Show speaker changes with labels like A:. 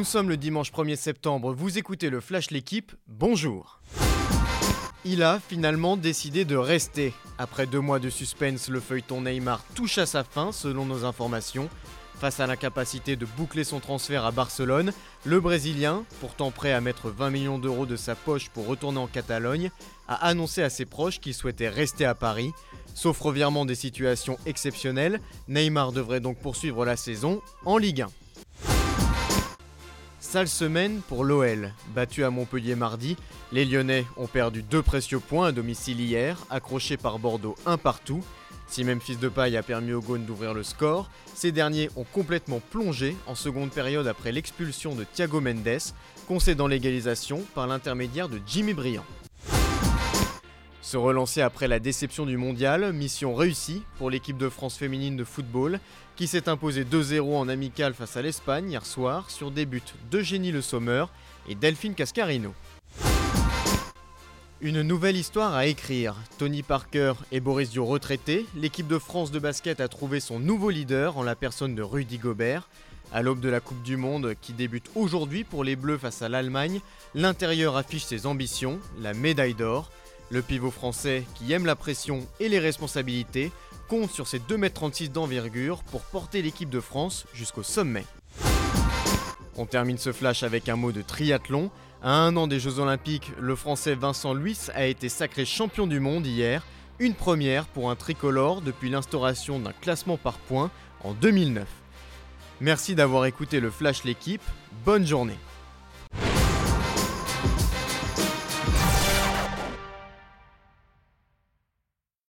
A: Nous sommes le dimanche 1er septembre, vous écoutez le Flash L'équipe, bonjour Il a finalement décidé de rester. Après deux mois de suspense, le feuilleton Neymar touche à sa fin selon nos informations. Face à l'incapacité de boucler son transfert à Barcelone, le Brésilien, pourtant prêt à mettre 20 millions d'euros de sa poche pour retourner en Catalogne, a annoncé à ses proches qu'il souhaitait rester à Paris. Sauf revirement des situations exceptionnelles, Neymar devrait donc poursuivre la saison en Ligue 1. Sale semaine pour l'OL. Battu à Montpellier mardi, les Lyonnais ont perdu deux précieux points à domicile hier, accrochés par Bordeaux un partout. Si même Fils de Paille a permis aux Gaunes d'ouvrir le score, ces derniers ont complètement plongé en seconde période après l'expulsion de Thiago Mendes, concédant l'égalisation par l'intermédiaire de Jimmy Briand. Se relancer après la déception du mondial, mission réussie pour l'équipe de France féminine de football, qui s'est imposée 2-0 en amical face à l'Espagne hier soir sur des buts d'Eugénie Le Sommer et Delphine Cascarino. Une nouvelle histoire à écrire. Tony Parker et Boris Dio retraités, l'équipe de France de basket a trouvé son nouveau leader en la personne de Rudy Gobert. À l'aube de la Coupe du Monde qui débute aujourd'hui pour les Bleus face à l'Allemagne, l'intérieur affiche ses ambitions, la médaille d'or. Le pivot français, qui aime la pression et les responsabilités, compte sur ses 2m36 d'envergure pour porter l'équipe de France jusqu'au sommet. On termine ce flash avec un mot de triathlon. À un an des Jeux Olympiques, le Français Vincent Luis a été sacré champion du monde hier, une première pour un tricolore depuis l'instauration d'un classement par points en 2009. Merci d'avoir écouté le Flash l'équipe, bonne journée